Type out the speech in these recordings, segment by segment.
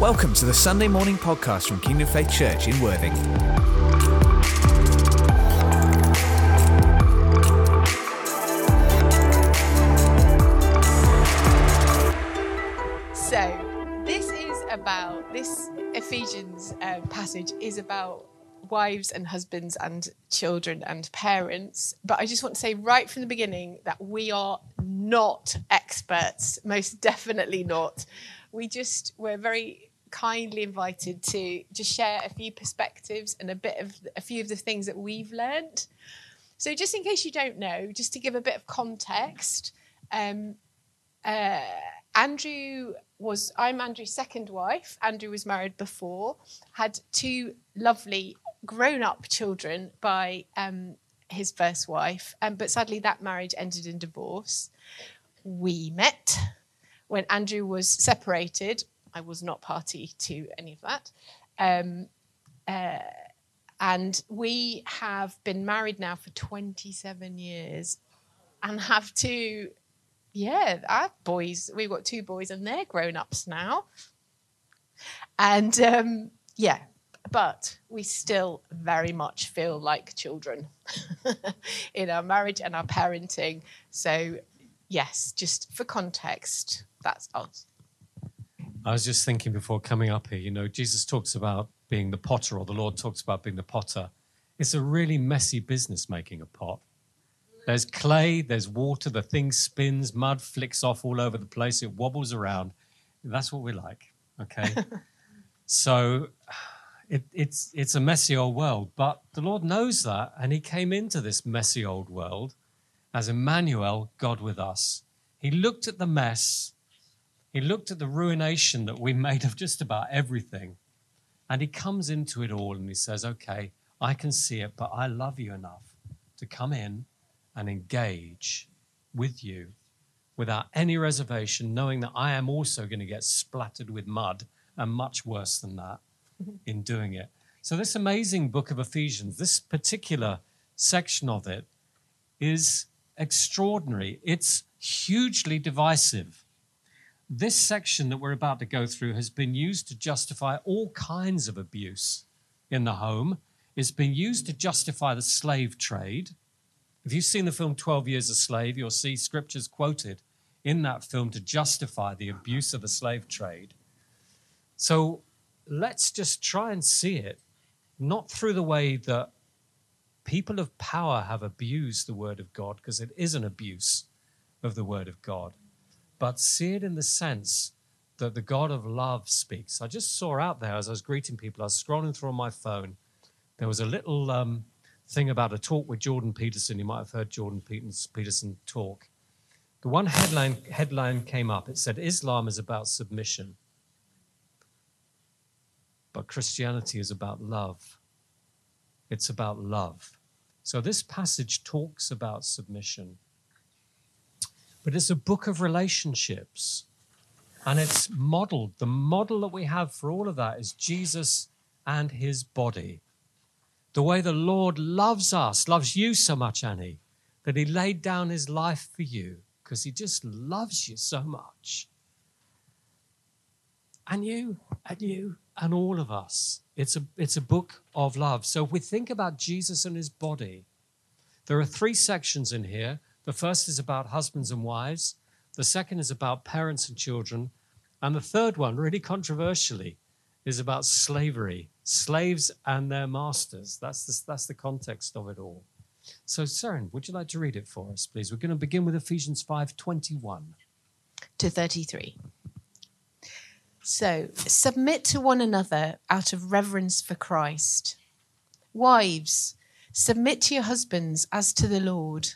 Welcome to the Sunday morning podcast from Kingdom Faith Church in Worthing. So, this is about this Ephesians uh, passage is about wives and husbands and children and parents. But I just want to say right from the beginning that we are not experts, most definitely not. We just we're very kindly invited to just share a few perspectives and a bit of a few of the things that we've learned. So, just in case you don't know, just to give a bit of context, um, uh, Andrew was I'm Andrew's second wife. Andrew was married before, had two lovely grown-up children by um, his first wife, um, but sadly that marriage ended in divorce. We met when Andrew was separated. I was not party to any of that. Um, uh, and we have been married now for 27 years and have two yeah, our boys, we've got two boys and they're grown ups now. And um, yeah, but we still very much feel like children in our marriage and our parenting. So, yes, just for context, that's us. I was just thinking before coming up here, you know, Jesus talks about being the potter, or the Lord talks about being the potter. It's a really messy business making a pot. There's clay, there's water, the thing spins, mud flicks off all over the place, it wobbles around. That's what we like, okay? so it, it's, it's a messy old world, but the Lord knows that, and He came into this messy old world as Emmanuel, God with us. He looked at the mess, He looked at the ruination that we made of just about everything, and He comes into it all and He says, Okay, I can see it, but I love you enough to come in and engage with you without any reservation, knowing that I am also going to get splattered with mud and much worse than that mm-hmm. in doing it. So, this amazing book of Ephesians, this particular section of it, is extraordinary. It's hugely divisive. This section that we're about to go through has been used to justify all kinds of abuse in the home. It's been used to justify the slave trade. If you've seen the film 12 Years a Slave, you'll see scriptures quoted in that film to justify the abuse of the slave trade. So let's just try and see it, not through the way that people of power have abused the word of God, because it is an abuse of the word of God, but see it in the sense that the God of love speaks. I just saw out there as I was greeting people, I was scrolling through on my phone, there was a little. Um, thing about a talk with Jordan Peterson. You might have heard Jordan Peterson talk. The one headline, headline came up. It said, Islam is about submission, but Christianity is about love. It's about love. So this passage talks about submission, but it's a book of relationships. And it's modeled. The model that we have for all of that is Jesus and his body. The way the Lord loves us, loves you so much, Annie, that he laid down his life for you because he just loves you so much. And you, and you, and all of us. It's a, it's a book of love. So if we think about Jesus and his body, there are three sections in here. The first is about husbands and wives, the second is about parents and children, and the third one, really controversially, is about slavery slaves and their masters. That's the, that's the context of it all. So, Seren, would you like to read it for us, please? We're going to begin with Ephesians 5 21 to 33. So, submit to one another out of reverence for Christ. Wives, submit to your husbands as to the Lord.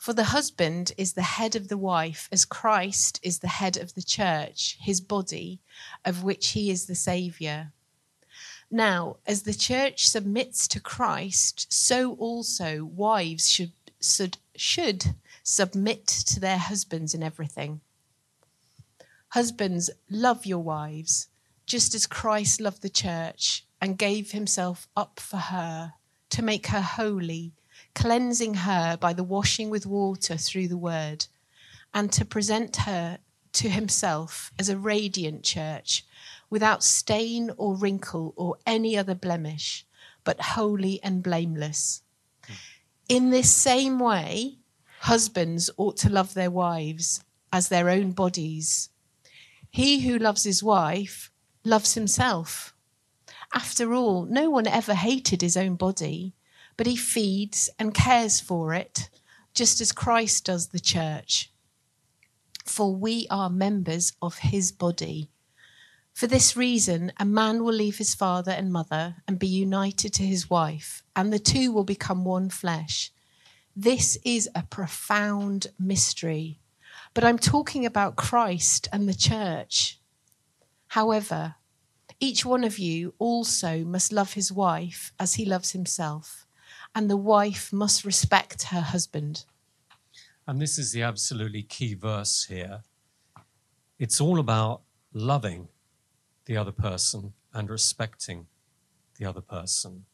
For the husband is the head of the wife, as Christ is the head of the church, his body, of which he is the Saviour. Now, as the church submits to Christ, so also wives should, should, should submit to their husbands in everything. Husbands, love your wives, just as Christ loved the church and gave himself up for her to make her holy, cleansing her by the washing with water through the word, and to present her to himself as a radiant church without stain or wrinkle or any other blemish, but holy and blameless. In this same way, husbands ought to love their wives as their own bodies. He who loves his wife loves himself. After all, no one ever hated his own body, but he feeds and cares for it, just as Christ does the church. For we are members of his body. For this reason, a man will leave his father and mother and be united to his wife, and the two will become one flesh. This is a profound mystery, but I'm talking about Christ and the church. However, each one of you also must love his wife as he loves himself, and the wife must respect her husband. And this is the absolutely key verse here. It's all about loving the other person and respecting the other person.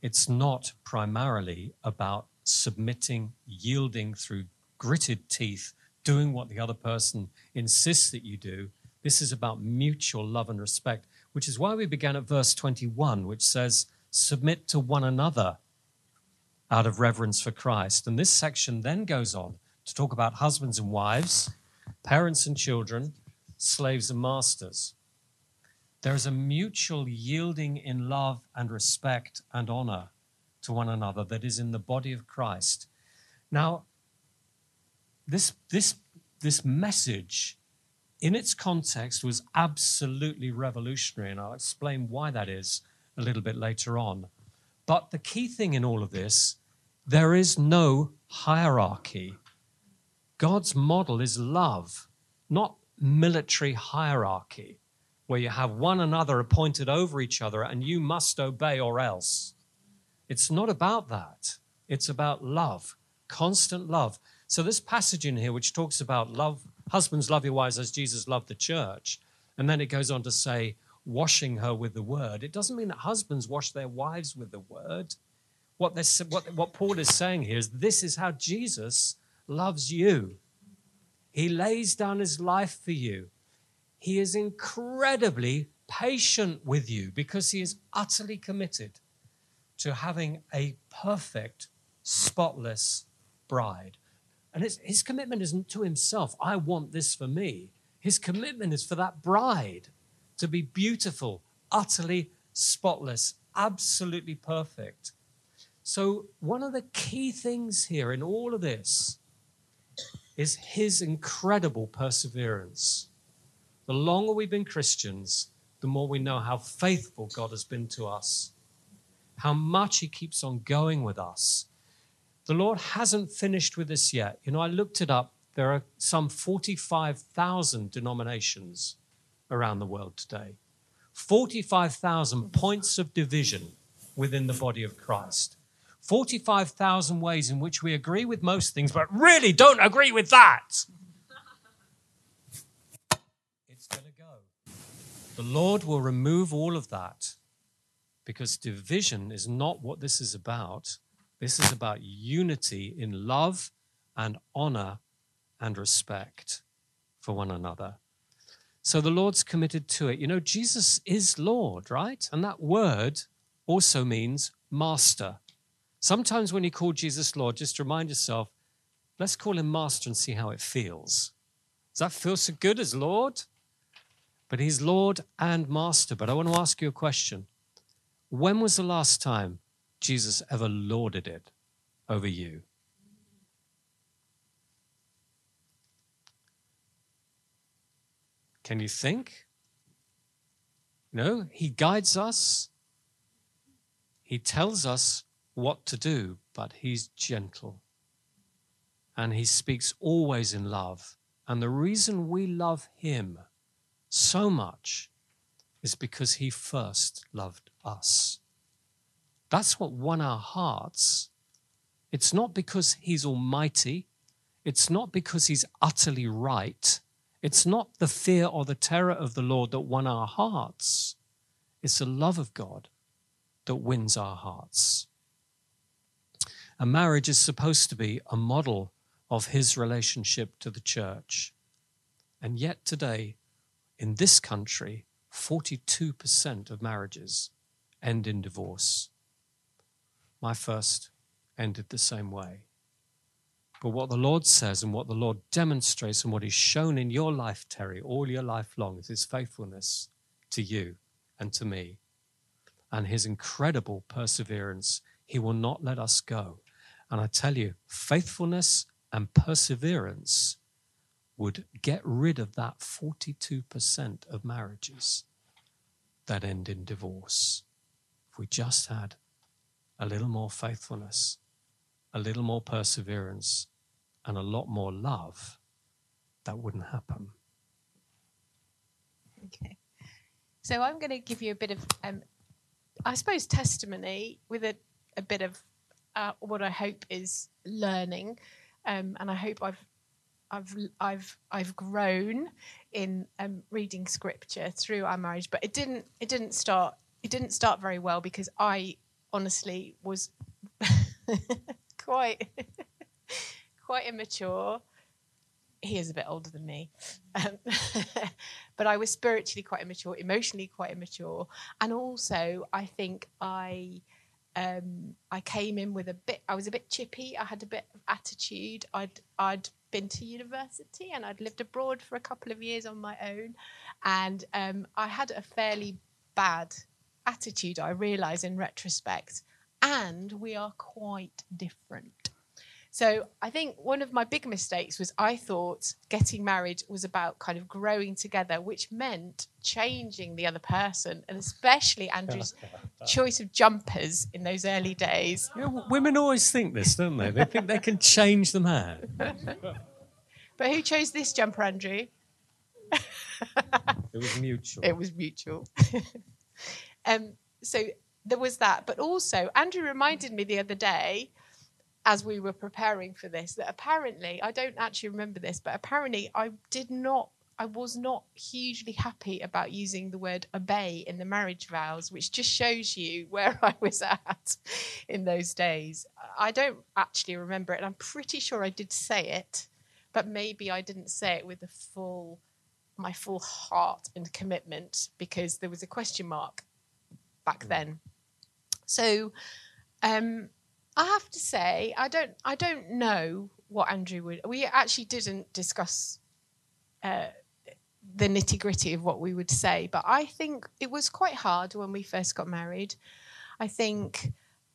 It's not primarily about submitting, yielding through gritted teeth, doing what the other person insists that you do. This is about mutual love and respect, which is why we began at verse 21, which says, Submit to one another out of reverence for Christ. And this section then goes on to talk about husbands and wives, parents and children, slaves and masters. There is a mutual yielding in love and respect and honor to one another that is in the body of Christ. Now, this, this, this message in its context was absolutely revolutionary, and I'll explain why that is a little bit later on. But the key thing in all of this, there is no hierarchy. God's model is love, not military hierarchy, where you have one another appointed over each other and you must obey or else. It's not about that. It's about love, constant love. So, this passage in here, which talks about love, husbands love your wives as Jesus loved the church, and then it goes on to say, washing her with the word. It doesn't mean that husbands wash their wives with the word. What, what, what Paul is saying here is this is how Jesus loves you. He lays down his life for you. He is incredibly patient with you because he is utterly committed to having a perfect, spotless bride. And his commitment isn't to himself, I want this for me. His commitment is for that bride to be beautiful, utterly spotless, absolutely perfect. So, one of the key things here in all of this is his incredible perseverance. The longer we've been Christians, the more we know how faithful God has been to us how much He keeps on going with us. The Lord hasn't finished with us yet. You know, I looked it up. There are some 45,000 denominations around the world today, 45,000 points of division within the body of Christ. 45,000 ways in which we agree with most things, but really don't agree with that. It's going to go. The Lord will remove all of that because division is not what this is about. This is about unity in love and honor and respect for one another. So the Lord's committed to it. You know, Jesus is Lord, right? And that word also means master. Sometimes when you call Jesus Lord, just remind yourself, let's call him master and see how it feels. Does that feel so good as Lord? But he's Lord and master. But I want to ask you a question when was the last time Jesus ever lorded it over you? Can you think? No, he guides us. He tells us what to do, but he's gentle. And he speaks always in love. And the reason we love him so much is because he first loved us. That's what won our hearts. It's not because he's almighty. It's not because he's utterly right. It's not the fear or the terror of the Lord that won our hearts. It's the love of God that wins our hearts. A marriage is supposed to be a model of his relationship to the church. And yet, today, in this country, 42% of marriages end in divorce. My first ended the same way. But what the Lord says and what the Lord demonstrates and what He's shown in your life, Terry, all your life long, is His faithfulness to you and to me and His incredible perseverance. He will not let us go. And I tell you, faithfulness and perseverance would get rid of that 42% of marriages that end in divorce. If we just had a little more faithfulness, a little more perseverance, and a lot more love, that wouldn't happen. Okay. So I'm going to give you a bit of, um, I suppose, testimony with a, a bit of uh, what I hope is learning, um, and I hope I've I've I've I've grown in um, reading scripture through our marriage, but it didn't it didn't start it didn't start very well because I honestly was quite quite immature. He is a bit older than me, um, but I was spiritually quite immature, emotionally quite immature, and also I think I um, I came in with a bit. I was a bit chippy. I had a bit of attitude. I'd I'd been to university and I'd lived abroad for a couple of years on my own, and um, I had a fairly bad attitude. I realise in retrospect, and we are quite different. So I think one of my big mistakes was I thought getting married was about kind of growing together, which meant changing the other person, and especially Andrew's choice of jumpers in those early days. You know, women always think this, don't they? They think they can change the man. But who chose this jumper, Andrew? It was mutual. It was mutual. um, so there was that. But also, Andrew reminded me the other day, as we were preparing for this, that apparently, I don't actually remember this, but apparently I did not, I was not hugely happy about using the word obey in the marriage vows, which just shows you where I was at in those days. I don't actually remember it. And I'm pretty sure I did say it, but maybe I didn't say it with the full, my full heart and commitment because there was a question mark back then. So, um, I have to say, I don't, I don't know what Andrew would. We actually didn't discuss uh, the nitty gritty of what we would say, but I think it was quite hard when we first got married. I think,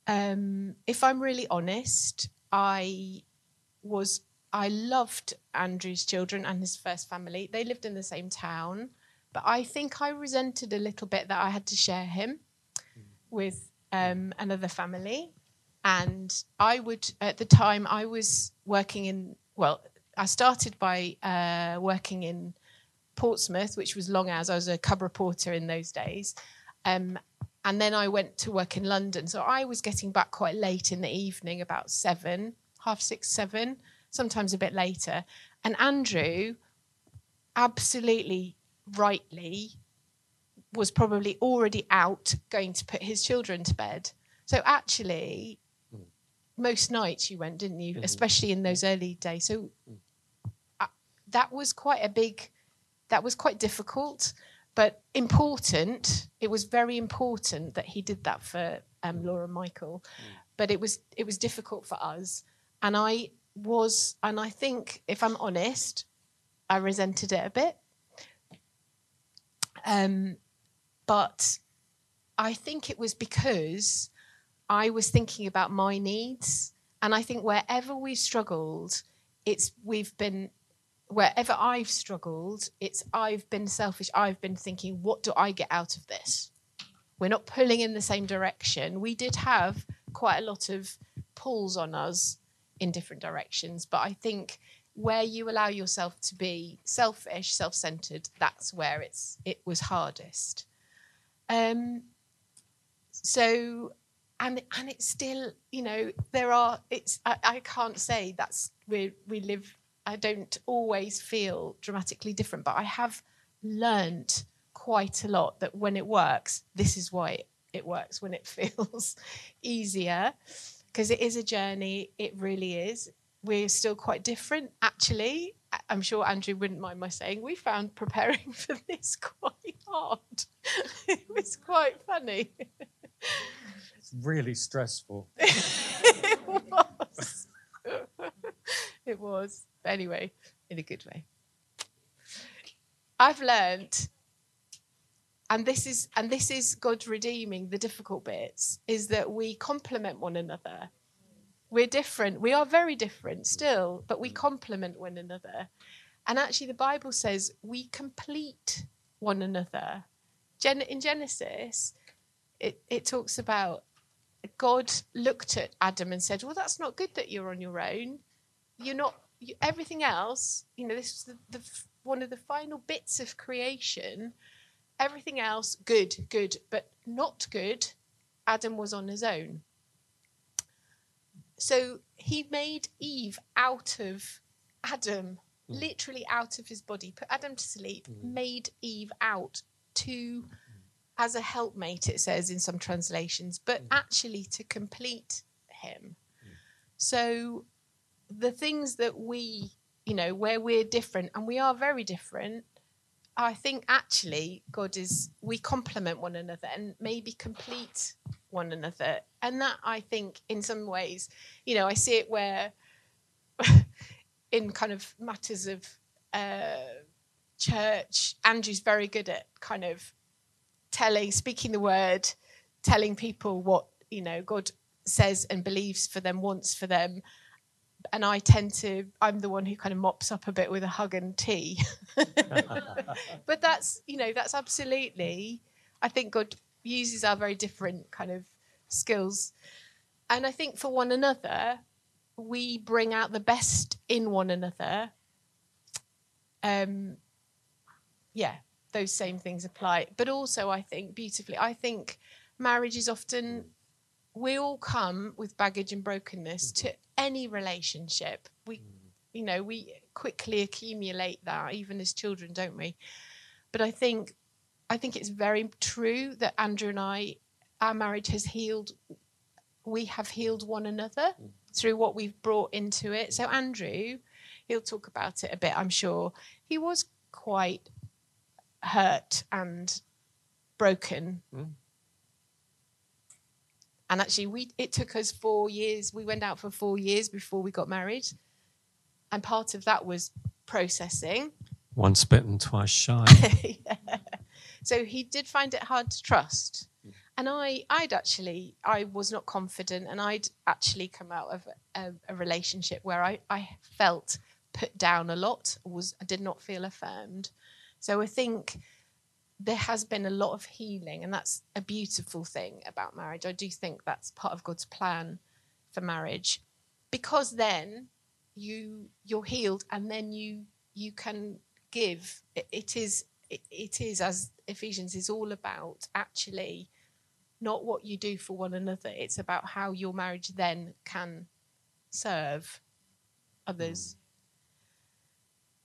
um, if I'm really honest, I was, I loved Andrew's children and his first family. They lived in the same town, but I think I resented a little bit that I had to share him with um, another family and I would at the time I was working in well I started by uh, working in Portsmouth which was long hours. I was a cub reporter in those days. Um, and then I went to work in London. So I was getting back quite late in the evening about seven half six seven sometimes a bit later. And Andrew absolutely rightly was probably already out going to put his children to bed. So actually most nights you went, didn't you? Mhm. Especially in those early days. So uh, that was quite a big, that was quite difficult, but important. It was very important that he did that for um, Laura and Michael, but it was it was difficult for us, and I was, and I think if I'm honest, I resented it a bit. Um, but I think it was because I was thinking about my needs. And I think wherever we've struggled, it's we've been wherever I've struggled, it's I've been selfish. I've been thinking, what do I get out of this? We're not pulling in the same direction. We did have quite a lot of pulls on us in different directions, but I think where you allow yourself to be selfish, self-centered, that's where it's it was hardest. Um, so and and it's still you know there are it's I, I can't say that's where we live I don't always feel dramatically different but I have learned quite a lot that when it works this is why it, it works when it feels easier because it is a journey it really is we're still quite different actually I'm sure Andrew wouldn't mind my saying we found preparing for this quite hard. it was quite funny. Really stressful. it was. it was. Anyway, in a good way. I've learned and this is and this is God redeeming the difficult bits is that we complement one another. We're different. We are very different still, but we complement one another. And actually the Bible says we complete one another. Gen- in Genesis, it, it talks about God looked at Adam and said, "Well, that's not good that you're on your own. You're not. You, everything else, you know, this is the, the one of the final bits of creation. Everything else, good, good, but not good. Adam was on his own. So he made Eve out of Adam, mm. literally out of his body, put Adam to sleep, mm. made Eve out to as a helpmate, it says in some translations, but mm. actually to complete him. Mm. So the things that we, you know, where we're different, and we are very different, I think actually God is, we complement one another and maybe complete one another. And that I think in some ways, you know, I see it where in kind of matters of uh, church, Andrew's very good at kind of telling, speaking the word, telling people what you know God says and believes for them, wants for them. And I tend to, I'm the one who kind of mops up a bit with a hug and tea. but that's, you know, that's absolutely, I think God uses our very different kind of skills. And I think for one another, we bring out the best in one another. Um, yeah, those same things apply. But also, I think beautifully, I think marriage is often, we all come with baggage and brokenness to mm-hmm. any relationship. We, mm-hmm. you know, we quickly accumulate that, even as children, don't we? But I think, I think it's very true that Andrew and I, our marriage has healed. We have healed one another mm-hmm. through what we've brought into it. So Andrew, he'll talk about it a bit, I'm sure. He was quite hurt and broken. Mm. And actually, we it took us four years. We went out for four years before we got married, and part of that was processing. Once bitten, twice shy. yeah. So he did find it hard to trust, and I, I'd actually, I was not confident, and I'd actually come out of a, a relationship where I, I felt put down a lot. Was I did not feel affirmed, so I think there has been a lot of healing, and that's a beautiful thing about marriage. I do think that's part of God's plan for marriage, because then you you're healed, and then you you can give. it, it is it, it is as Ephesians is all about actually not what you do for one another. It's about how your marriage then can serve others.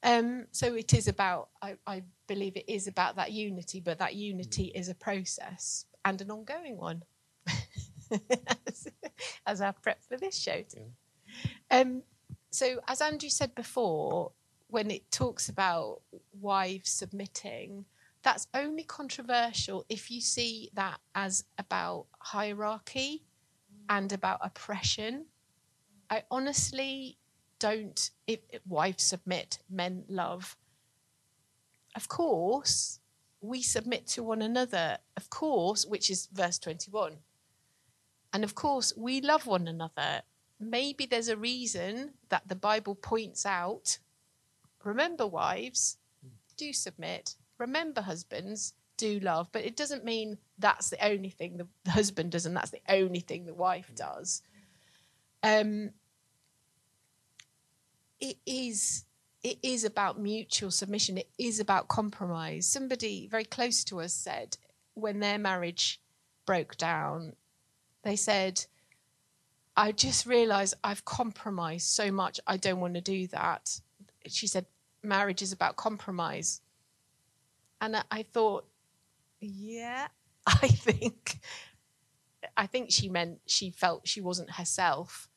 Um, so it is about, I, I, believe it is about that unity, but that unity is a process and an ongoing one, as, as our prep for this show. Yeah. Um, so, as Andrew said before, when it talks about wives submitting, that's only controversial if you see that as about hierarchy and about oppression. I honestly don't, if, if wives submit, men love. Of course, we submit to one another, of course, which is verse 21. And of course, we love one another. Maybe there's a reason that the Bible points out remember, wives, do submit. Remember, husbands, do love. But it doesn't mean that's the only thing the husband does and that's the only thing the wife does. Um, it is it is about mutual submission. It is about compromise. Somebody very close to us said when their marriage broke down, they said, I just realized I've compromised so much. I don't want to do that. She said, marriage is about compromise. And I thought, yeah, I think, I think she meant she felt she wasn't herself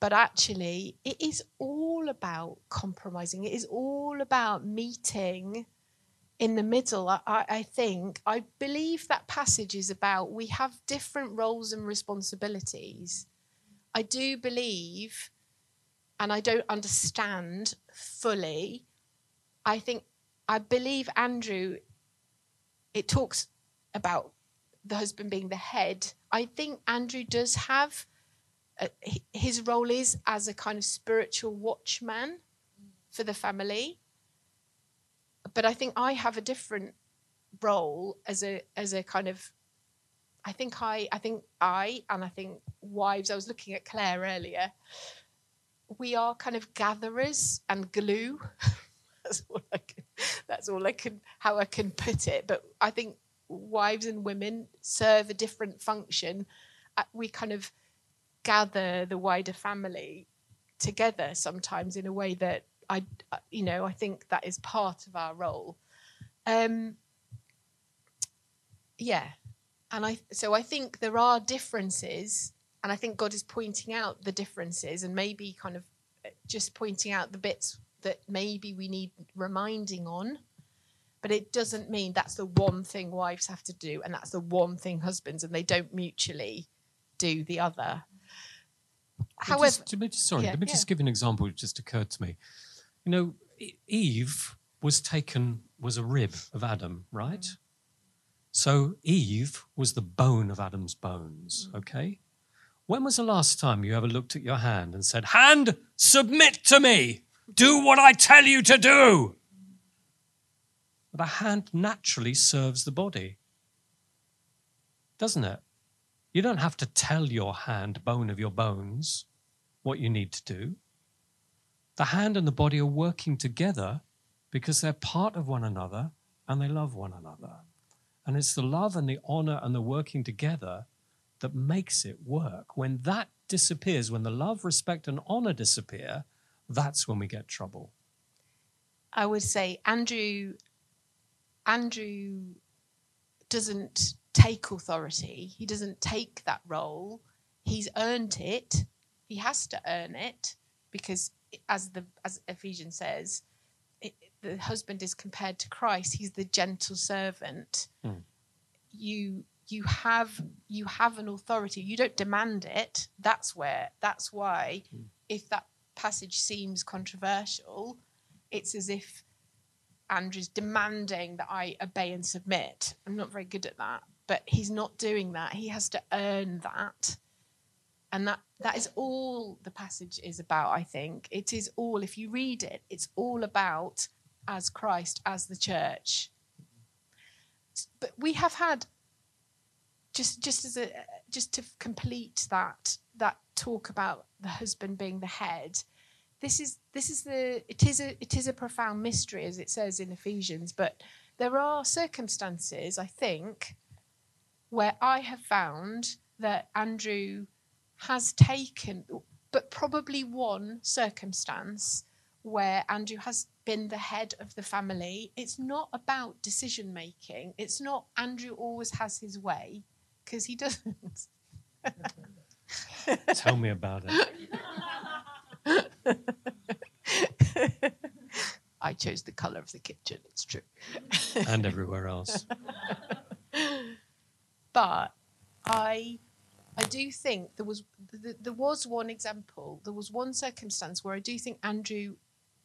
but actually, it is all about compromising. It is all about meeting in the middle, I, I think, I believe that passage is about we have different roles and responsibilities. I do believe, and I don't understand fully, I think, I believe Andrew, it talks about the husband being the head. I think Andrew does have, uh, his role is as a kind of spiritual watchman for the family. But I think I have a different role as a as a kind of I think I I think I and I think wives I was looking at Claire earlier we are kind of gatherers and glue. That's all I can that's all I can how I can put it. But I think wives and women serve a different function. Uh, we kind of gather the wider family together sometimes in a way that I, uh, you know, I think that is part of our role. Um, yeah, and I so I think there are differences, and I think God is pointing out the differences, and maybe kind of uh, just pointing out the bits that maybe we need reminding on. But it doesn't mean that's the one thing wives have to do, and that's the one thing husbands, and they don't mutually do the other. However, just- let me just- sorry, Yeah, let me yeah. just give you an example. It just occurred to me. You know, Eve was taken was a rib of Adam, right? Mm. So Eve was the bone of Adam's bones. Mm. Okay. When was the last time you ever looked at your hand and said, "Hand, submit to me. Do what I tell you to do"? But the hand naturally serves the body, doesn't it? You don't have to tell your hand, bone of your bones, what you need to do. The hand and the body are working together because they're part of one another and they love one another. And it's the love and the honor and the working together that makes it work. When that disappears, when the love, respect, and honor disappear, that's when we get trouble. I would say Andrew Andrew doesn't take authority. He doesn't take that role. He's earned it. He has to earn it because as the as Ephesians says, it, the husband is compared to Christ. He's the gentle servant. Mm. You you have you have an authority. You don't demand it. That's where that's why if that passage seems controversial, it's as if Andrew's demanding that I obey and submit. I'm not very good at that, but he's not doing that. He has to earn that. And that that is all the passage is about, I think. It is all if you read it, it's all about as Christ, as the church. But we have had just just as a just to complete that that talk about the husband being the head this is this is the it is a it is a profound mystery as it says in Ephesians but there are circumstances I think where I have found that Andrew has taken but probably one circumstance where Andrew has been the head of the family it's not about decision making it's not Andrew always has his way because he doesn't Tell me about it. I chose the colour of the kitchen, it's true. And everywhere else. But I I do think there was th- there was one example, there was one circumstance where I do think Andrew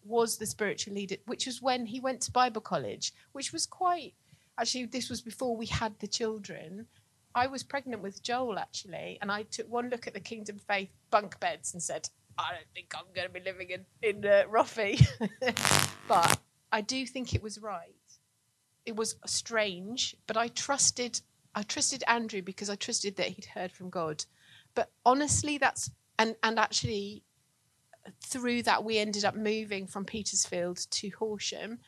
was the spiritual leader, which was when he went to Bible college, which was quite actually this was before we had the children. I was pregnant with Joel actually, and I took one look at the Kingdom Faith bunk beds and said, I don't think I'm going to be living in in uh, Roffey. but I do think it was right. It was strange, but I trusted I trusted Andrew because I trusted that he'd heard from God. But honestly, that's and and actually through that we ended up moving from Petersfield to Horsham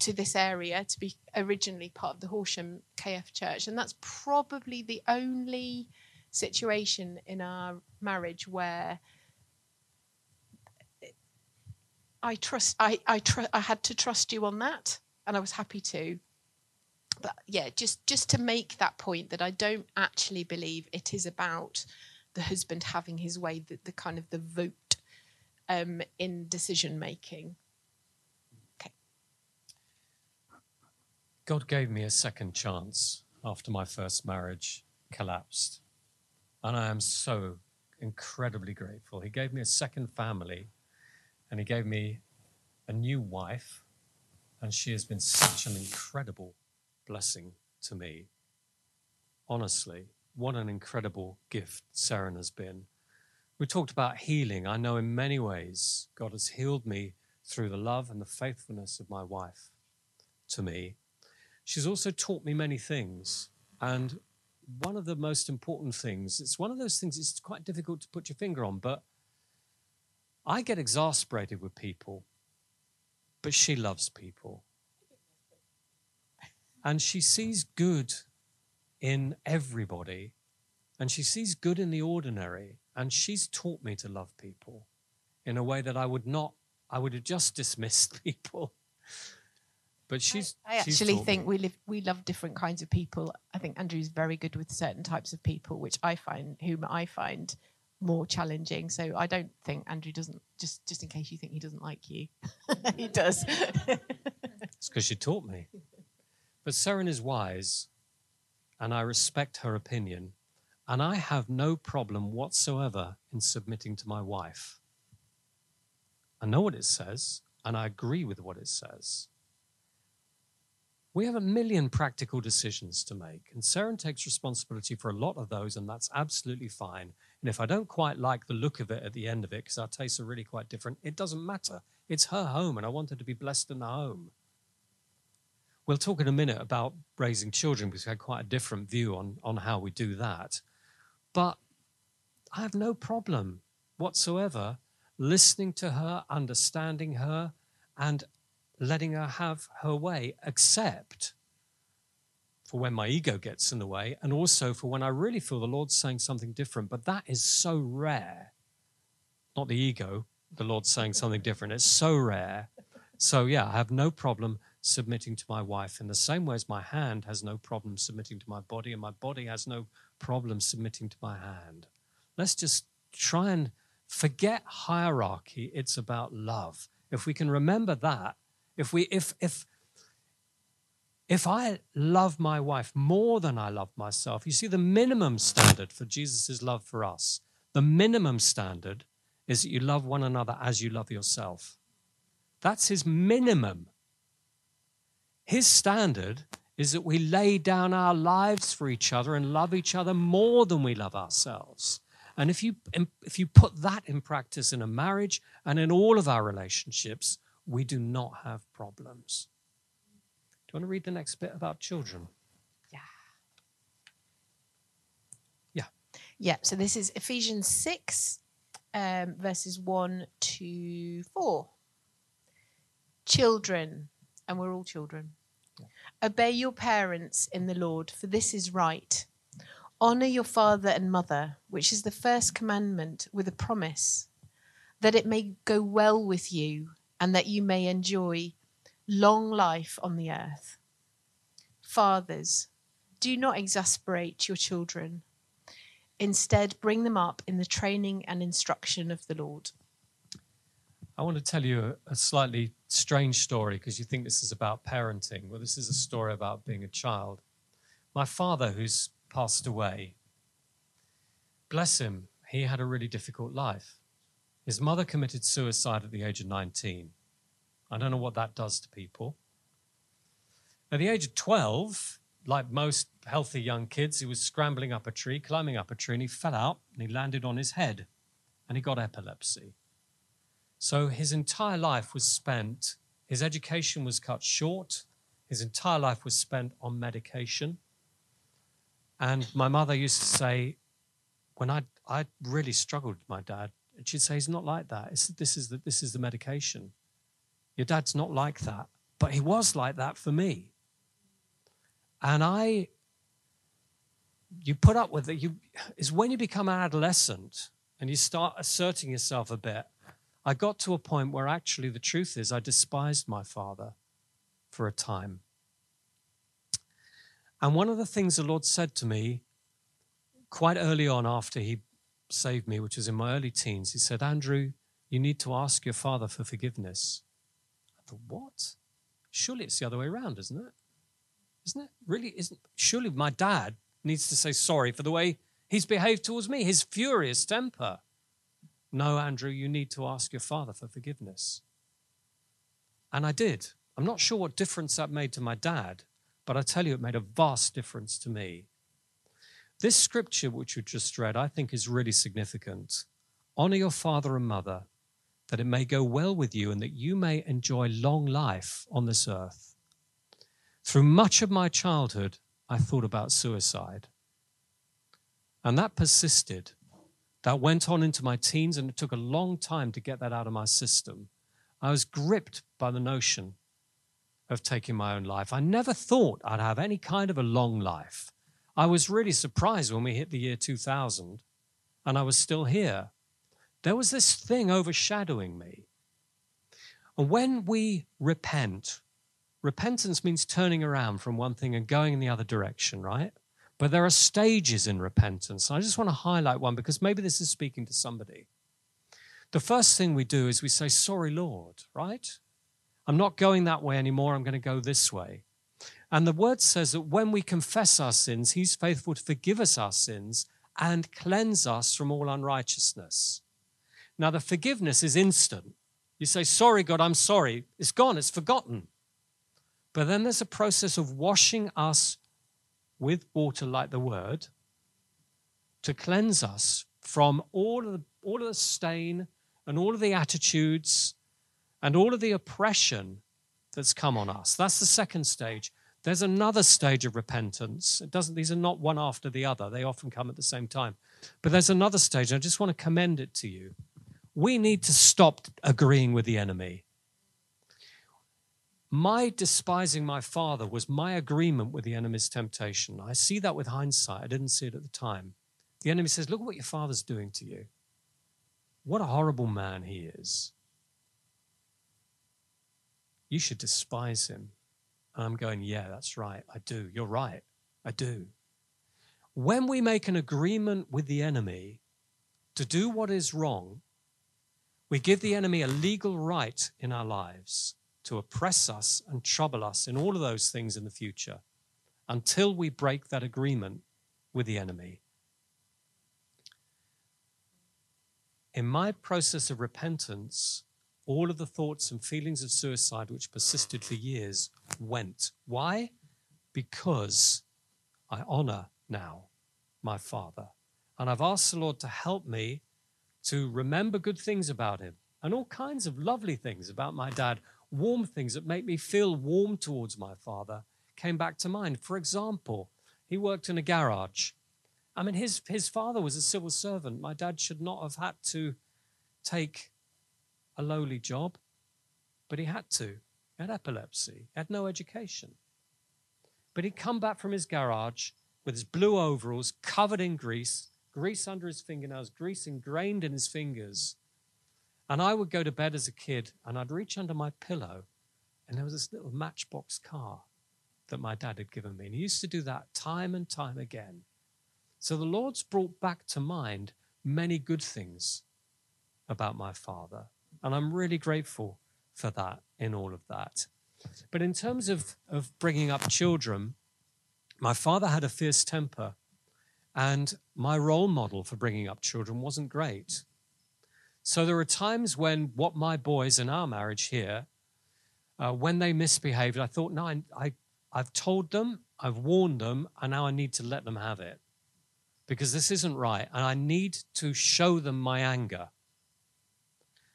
to this area to be originally part of the Horsham KF Church, and that's probably the only situation in our marriage where I trust I I tr- I had to trust you on that, and I was happy to. But yeah, just just to make that point that I don't actually believe it is about the husband having his way, the, the kind of the vote um, in decision making. Okay. God gave me a second chance after my first marriage collapsed. And I am so incredibly grateful. He gave me a second family and he gave me a new wife. And she has been such an incredible blessing to me. Honestly, what an incredible gift Seren has been. We talked about healing. I know in many ways God has healed me through the love and the faithfulness of my wife to me. She's also taught me many things. And one of the most important things, it's one of those things it's quite difficult to put your finger on, but I get exasperated with people, but she loves people. And she sees good in everybody, and she sees good in the ordinary. And she's taught me to love people in a way that I would not, I would have just dismissed people. But she's. I, I actually taught think me. we live we love different kinds of people. I think Andrew's very good with certain types of people, which I find whom I find more challenging. So I don't think Andrew doesn't just just in case you think he doesn't like you. he does. It's because she taught me. But Seren is wise, and I respect her opinion, and I have no problem whatsoever in submitting to my wife. I know what it says, and I agree with what it says. We have a million practical decisions to make, and Seren takes responsibility for a lot of those, and that's absolutely fine. And if I don't quite like the look of it at the end of it, because our tastes are really quite different, it doesn't matter. It's her home, and I want her to be blessed in the home. We'll talk in a minute about raising children because we had quite a different view on, on how we do that. But I have no problem whatsoever listening to her, understanding her, and letting her have her way, except for when my ego gets in the way, and also for when I really feel the Lord's saying something different. But that is so rare. Not the ego, the Lord's saying something different. It's so rare. So, yeah, I have no problem submitting to my wife in the same way as my hand has no problem submitting to my body, and my body has no problem submitting to my hand. Let's just try and forget hierarchy. It's about love. If we can remember that, if we if if if I love my wife more than I love myself, you see, the minimum standard for Jesus' love for us, the minimum standard is that you love one another as you love yourself. That's his minimum. His standard is that we lay down our lives for each other and love each other more than we love ourselves. And if you, if you put that in practice in a marriage and in all of our relationships, we do not have problems. Do you want to read the next bit about children? yeah. Yeah. Yeah. So this is Ephesians six, um, verses one to four. Children, and we're all children. Obey your parents in the Lord, for this is right. Honor your father and mother, which is the first commandment with a promise, that it may go well with you and that you may enjoy long life on the earth. Fathers, do not exasperate your children. Instead, bring them up in the training and instruction of the Lord. I want to tell you a, slightly strange story because you think this is about parenting. Well, this is a story about being a child. My father, who's passed away, bless him, he had a really difficult life. His mother committed suicide at the age of 19. I don't know what that does to people. At the age of 12, like most healthy young kids, he was scrambling up a tree, climbing up a tree, and he fell out and he landed on his head and he got epilepsy. So his entire life was spent, his education was cut short, his entire life was spent on medication. And my mother used to say, when I, I really struggled with my dad, she'd say, he's not like that. It's, this, is the, this is the medication. Your dad's not like that. But he was like that for me. And I, you put up with it. You, is when you become an adolescent and you start asserting yourself a bit. I got to a point where actually the truth is I despised my father for a time. And one of the things the Lord said to me quite early on after he saved me, which was in my early teens, he said, Andrew, you need to ask your father for forgiveness. I thought, what? Surely it's the other way around, isn't it? Isn't it? Really isn't surely my dad needs to say sorry for the way he's behaved towards me, his furious temper. No, Andrew, you need to ask your father for forgiveness. And I did. I'm not sure what difference that made to my dad, but I tell you, it made a vast difference to me. This scripture, which you just read, I think is really significant. Honor your father and mother, that it may go well with you and that you may enjoy long life on this earth. Through much of my childhood, I thought about suicide. And that persisted. That went on into my teens, and it took a long time to get that out of my system. I was gripped by the notion of taking my own life. I never thought I'd have any kind of a long life. I was really surprised when we hit the year 2000 and I was still here. There was this thing overshadowing me. And when we repent, repentance means turning around from one thing and going in the other direction, right? But there are stages in repentance. And I just want to highlight one because maybe this is speaking to somebody. The first thing we do is we say, Sorry, Lord, right? I'm not going that way anymore. I'm going to go this way. And the word says that when we confess our sins, he's faithful to forgive us our sins and cleanse us from all unrighteousness. Now, the forgiveness is instant. You say, Sorry, God, I'm sorry. It's gone, it's forgotten. But then there's a process of washing us with water, like the word, to cleanse us from all of the, all of the stain and all of the attitudes and all of the oppression that's come on us. That's the second stage. There's another stage of repentance. It doesn't, these are not one after the other, they often come at the same time. But there's another stage, I just want to commend it to you. We need to stop agreeing with the enemy. My despising my father was my agreement with the enemy's temptation. I see that with hindsight. I didn't see it at the time. The enemy says, Look what your father's doing to you. What a horrible man he is. You should despise him. And I'm going, Yeah, that's right. I do. You're right. I do. When we make an agreement with the enemy to do what is wrong, we give the enemy a legal right in our lives to oppress us and trouble us in all of those things in the future until we break that agreement with the enemy. In my process of repentance, all of the thoughts and feelings of suicide which persisted for years went. Why? Because I honor now my Father. And I've asked the Lord to help me to remember good things about him and all kinds of lovely things about my dad, warm things that make me feel warm towards my father came back to mind. For example, he worked in a garage. I mean, his, his father was a civil servant. My dad should not have had to take a lowly job, but he had to. He had epilepsy, he had no education. But he'd come back from his garage with his blue overalls covered in grease, grease under his fingernails, grease ingrained in his fingers. And I would go to bed as a kid and I'd reach under my pillow and there was this little matchbox car that my dad had given me. And he used to do that time and time again. So the Lord's brought back to mind many good things about my father. And I'm really grateful for that in all of that. But in terms of, of bringing up children, my father had a fierce temper, and my role model for bringing up children wasn't great. So there are times when what my boys in our marriage here, uh, when they misbehaved, I thought, no, I, I, I've told them, I've warned them, and now I need to let them have it because this isn't right. And I need to show them my anger.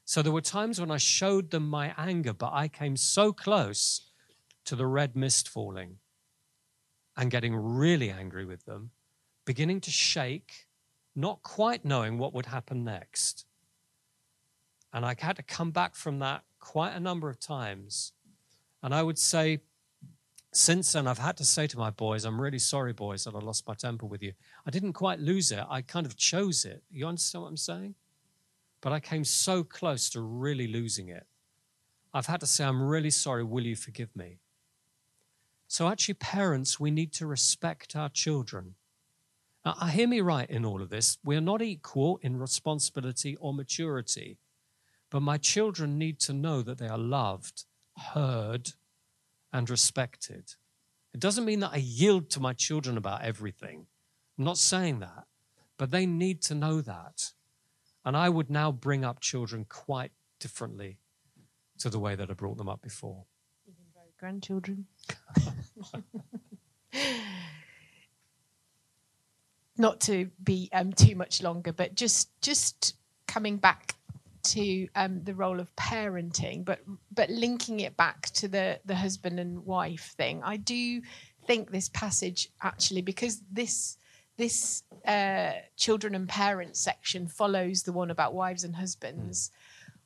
So there were times when I showed them my anger, but I came so close to the red mist falling and getting really angry with them, beginning to shake, not quite knowing what would happen next. And I had to come back from that quite a number of times. And I would say, since then, I've had to say to my boys, I'm really sorry, boys, that I lost my temper with you. I didn't quite lose it, I kind of chose it. You understand what I'm saying? but I came so close to really losing it. I've had to say, I'm really sorry. Will you forgive me? So, actually, parents, we need to respect our children. Now, hear me right in all of this. We are not equal in responsibility or maturity, but my children need to know that they are loved, heard, and respected. It doesn't mean that I yield to my children about everything. I'm not saying that, but they need to know that. And I would now bring up children quite differently to the way that I brought them up before. Even grandchildren. Not to be um, too much longer, but just just coming back to um, the role of parenting, but but linking it back to the the husband and wife thing. I do think this passage actually because this this uh, children and parents section follows the one about wives and husbands.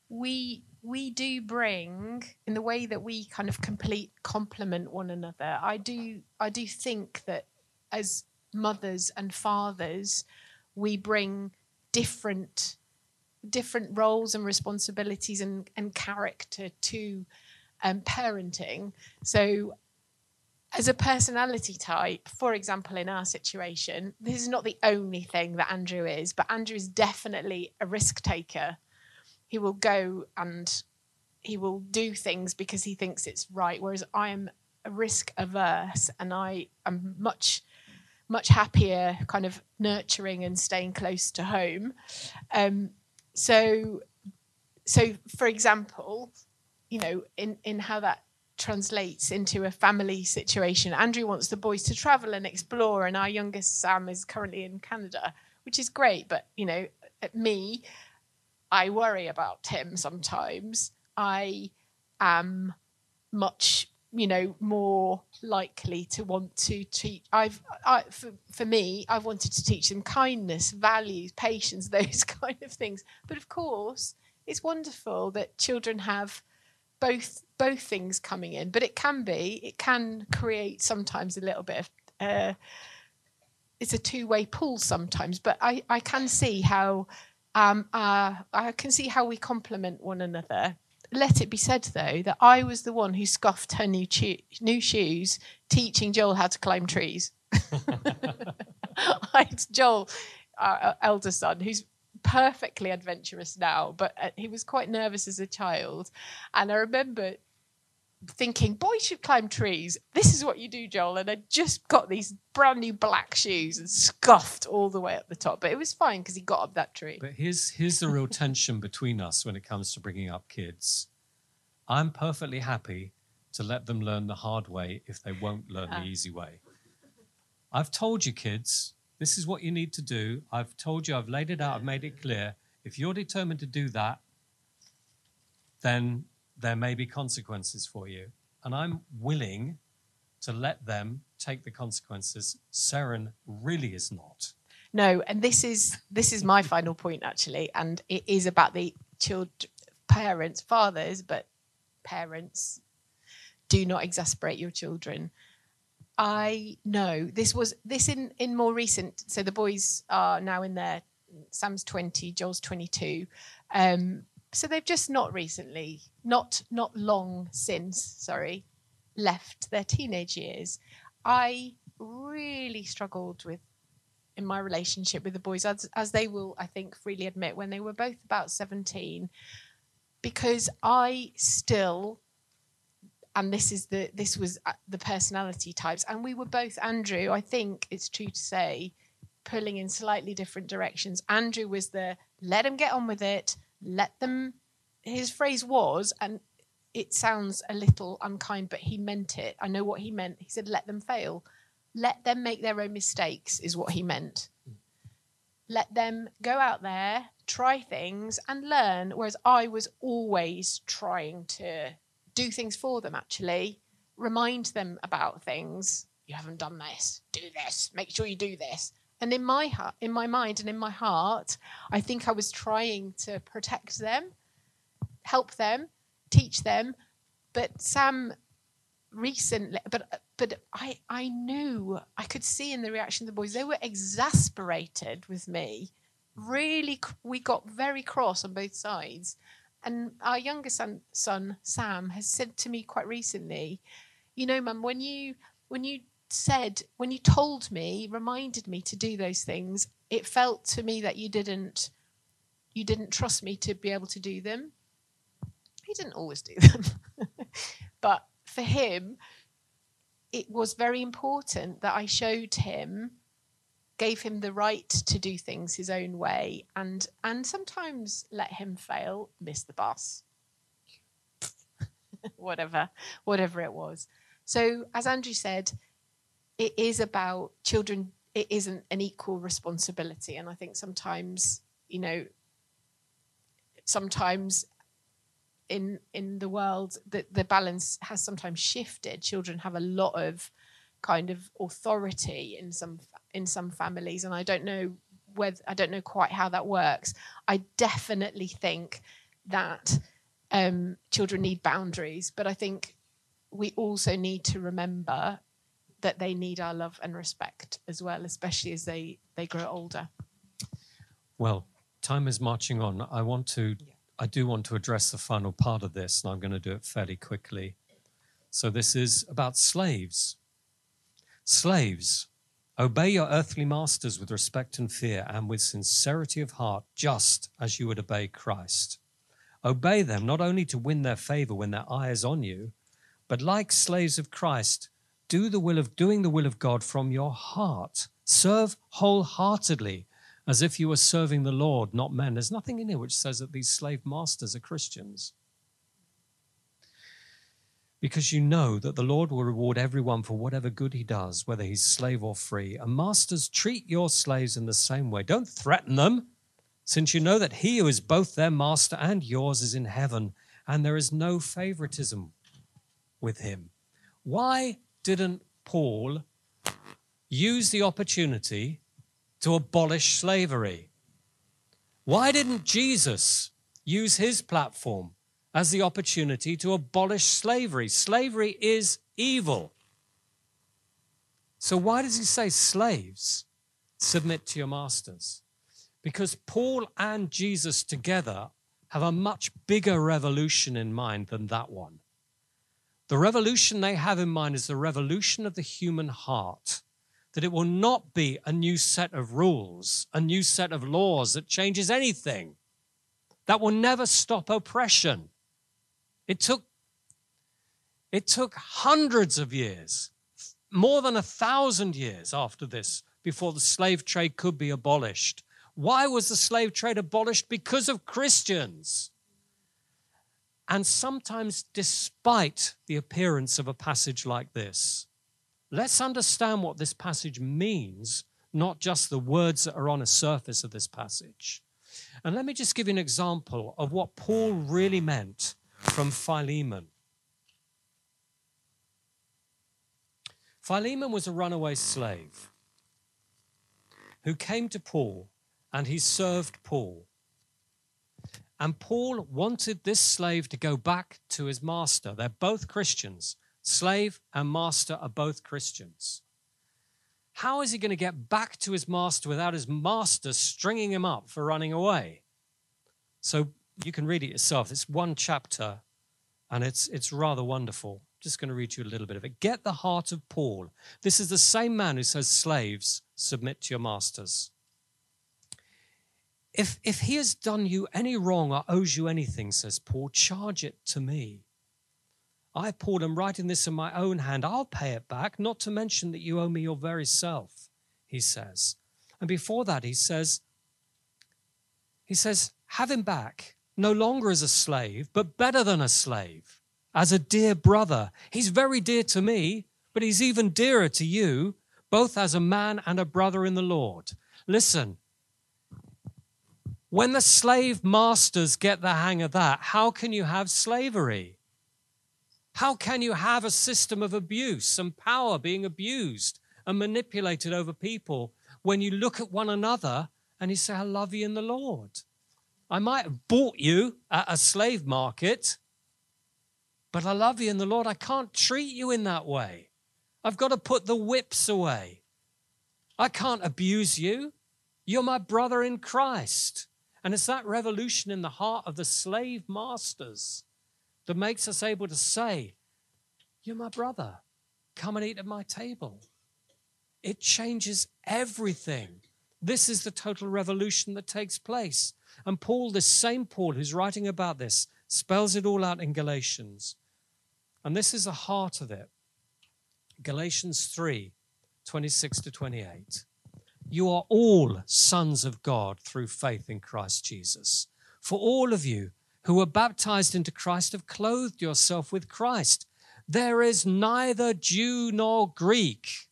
We we do bring in the way that we kind of complete complement one another. I do I do think that as mothers and fathers, we bring different different roles and responsibilities and, and character to um, parenting. So as a personality type, for example, in our situation, this is not the only thing that Andrew is, but Andrew is definitely a risk taker. He will go and he will do things because he thinks it's right, whereas I am risk averse and I am much much happier kind of nurturing and staying close to home. Um, so so for example, you know, in, in how that translates into a family situation. Andrew wants the boys to travel and explore, and our youngest Sam is currently in Canada, which is great. But you know, me, I worry about him sometimes. I am much, you know, more likely to want to teach. I've, I, for, for me, I've wanted to teach them kindness, values, patience, those kind of things. But of course, it's wonderful that children have both both things coming in but it can be it can create sometimes a little bit of uh, it's a two-way pull sometimes but i i can see how um uh, i can see how we complement one another let it be said though that i was the one who scoffed her new cho- new shoes teaching joel how to climb trees I, joel our elder son who's perfectly adventurous now, but uh, he was quite nervous as a child. And I remember thinking, boys should climb trees. This is what you do, Joel. And I just got these brand new black shoes and scuffed all the way up the top. But it was fine because he got up that tree. But here's here's the real tension between us when it comes to bringing up kids. I'm perfectly happy to let them learn the hard way if they won't learn Ah. the easy way. I've told you, kids, this is what you need to do. I've told you, I've laid it out, I've made it clear. If you're determined to do that, then there may be consequences for you. And I'm willing to let them take the consequences. Seren really is not. No, and this is this is my final point actually, and it is about the children, parents, fathers, but parents do not exasperate your children. I know this was this in in more recent. So the boys are now in their Sam's twenty, Joel's twenty two. Um, so they've just not recently, not not long since, sorry, left their teenage years. I really struggled with in my relationship with the boys, as, as they will, I think, freely admit, when they were both about 17, because I still, and this is the this was uh, the personality types, and we were both Andrew. I think it's true to say, pulling in slightly different directions. Andrew was the let him get on with it, let them. His phrase was, and it sounds a little unkind, but he meant it. I know what he meant. He said, let them fail. Let them make their own mistakes is what he meant. Hmm. Let them go out there try things and learn whereas i was always trying to do things for them actually. Remind them about things. You haven't done this. Do this. Make sure you do this and in my heart in my mind and in my heart i think i was trying to protect them help them teach them. But sam recently but but i i knew i could see in the reaction of the boys they were exasperated with me. Really we got very cross on both sides. And our younger son son sam has said to me quite recently you know mum when you when you said when you told me reminded me to do those things it felt to me that you didn't you didn't trust me to be able to do them. He didn't always do them. But for him it was very important that I showed him, gave him the right to do things his own way, and and sometimes let him fail, miss the bus, whatever, whatever it was. So as Andrew said, it is about children. It isn't an equal responsibility, and I think sometimes you know, sometimes in in the world that the balance has sometimes shifted. Children have a lot of kind of authority in some in some families. And i don't know whether i don't know quite how that works. I definitely think that um, children need boundaries. But i think we also need to remember that they need our love and respect as well especially as they they grow older Well, time is marching on. I want to, I do want to address the final part of this, and I'm going to do it fairly quickly. So, this is about slaves. Slaves, obey your earthly masters with respect and fear and with sincerity of heart, just as you would obey Christ. Obey them not only to win their favor when their eye is on you, but like slaves of Christ, do the will of doing the will of God from your heart. Serve wholeheartedly as if you were serving the Lord, not men. There's nothing in here which says that these slave masters are Christians. Because you know that the Lord will reward everyone for whatever good he does, whether he's slave or free. And masters, treat your slaves in the same way. Don't threaten them, since you know that he who is both their master and yours is in heaven, and there is no favoritism with him. Why didn't Paul use the opportunity to abolish slavery? Why didn't Jesus use his platform as the opportunity to abolish slavery? Slavery is evil. So, why does he say, slaves, submit to your masters? Because Paul and Jesus together have a much bigger revolution in mind than that one. The revolution they have in mind is the revolution of the human heart that it will not be a new set of rules, a new set of laws that changes anything. That will never stop oppression. It took, it took hundreds of years, more than a thousand years after this, before the slave trade could be abolished. Why was the slave trade abolished? Because of Christians. And sometimes, despite the appearance of a passage like this, let's understand what this passage means, not just the words that are on the surface of this passage. And let me just give you an example of what Paul really meant from Philemon. Philemon was a runaway slave who came to Paul and he served Paul. And Paul wanted this slave to go back to his master. They're both Christians. Slave and master are both Christians. How is he going to get back to his master without his master stringing him up for running away? So you can read it yourself. It's one chapter and it's, it's rather wonderful. Just going to read you a little bit of it. Get the heart of Paul. This is the same man who says, Slaves, submit to your masters. If, if he has done you any wrong or owes you anything, says Paul, charge it to me. I, Paul, am writing this in my own hand. I'll pay it back, not to mention that you owe me your very self, he says. And before that, he says, he says, have him back, no longer as a slave, but better than a slave, as a dear brother. He's very dear to me, but he's even dearer to you, both as a man and a brother in the Lord. Listen, when the slave masters get the hang of that, how can you have slavery? How can you have a system of abuse and power being abused and manipulated over people when you look at one another and you say, I love you in the Lord? I might have bought you at a slave market, but I love you in the Lord. I can't treat you in that way. I've got to put the whips away. I can't abuse you. You're my brother in Christ. And it's that revolution in the heart of the slave masters that makes us able to say, You're my brother. Come and eat at my table. It changes everything. This is the total revolution that takes place. And Paul, this same Paul who's writing about this, spells it all out in Galatians. And this is the heart of it. Galatians 3 26 to 28. You are all sons of God through faith in Christ Jesus. For all of you who were baptized into Christ have clothed yourself with Christ. There is neither Jew nor Greek.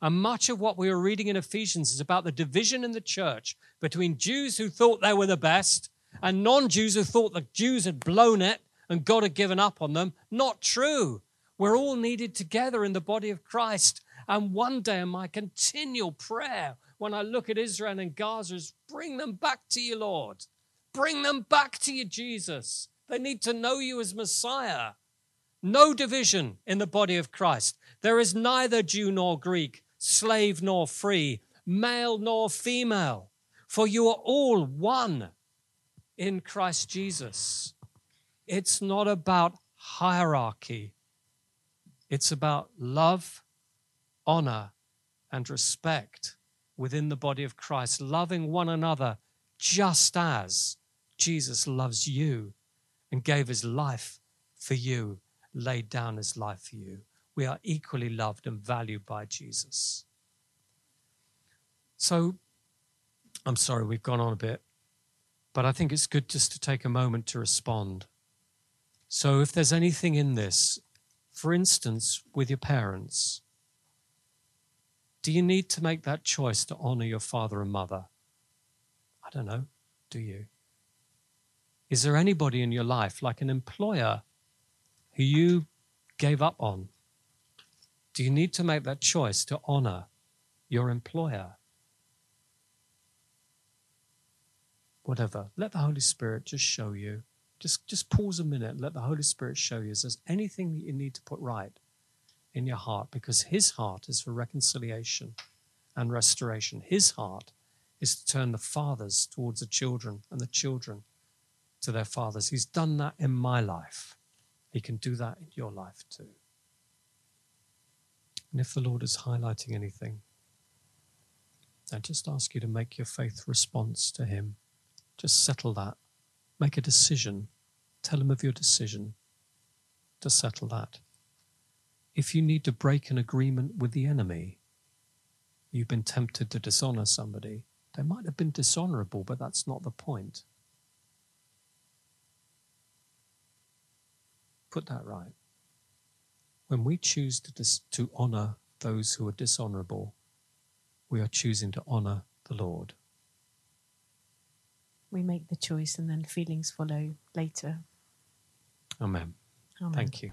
And much of what we are reading in Ephesians is about the division in the church between Jews who thought they were the best and non Jews who thought the Jews had blown it and God had given up on them. Not true. We're all needed together in the body of Christ. And one day, in my continual prayer, when I look at Israel and Gaza, is bring them back to you, Lord. Bring them back to you, Jesus. They need to know you as Messiah. No division in the body of Christ. There is neither Jew nor Greek, slave nor free, male nor female, for you are all one in Christ Jesus. It's not about hierarchy, it's about love, honor, and respect within the body of Christ, loving one another just as Jesus loves you and gave his life for you, laid down his life for you. We are equally loved and valued by Jesus. So, I'm sorry we've gone on a bit, but I think it's good just to take a moment to respond. So, if there's anything in this, for instance, with your parents, do you need to make that choice to honor your father and mother? I don't know. Do you? Is there anybody in your life, like an employer, who you gave up on? Do you need to make that choice to honor your employer? Whatever. Let the Holy Spirit just show you. Just, just pause a minute. Let the Holy Spirit show you if there's anything that you need to put right in your heart because His heart is for reconciliation and restoration. His heart is to turn the fathers towards the children and the children to their fathers. He's done that in my life. He can do that in your life too. And if the Lord is highlighting anything, I just ask you to make your faith response to Him. Just settle that. Make a decision. Tell Him of your decision to settle that. If you need to break an agreement with the enemy, you've been tempted to dishonor somebody. They might have been dishonorable, but that's not the point. Put that right. When we choose to, dis- to honor those who are dishonorable, we are choosing to honor the Lord. We make the choice and then feelings follow later. Amen. Amen. Thank you.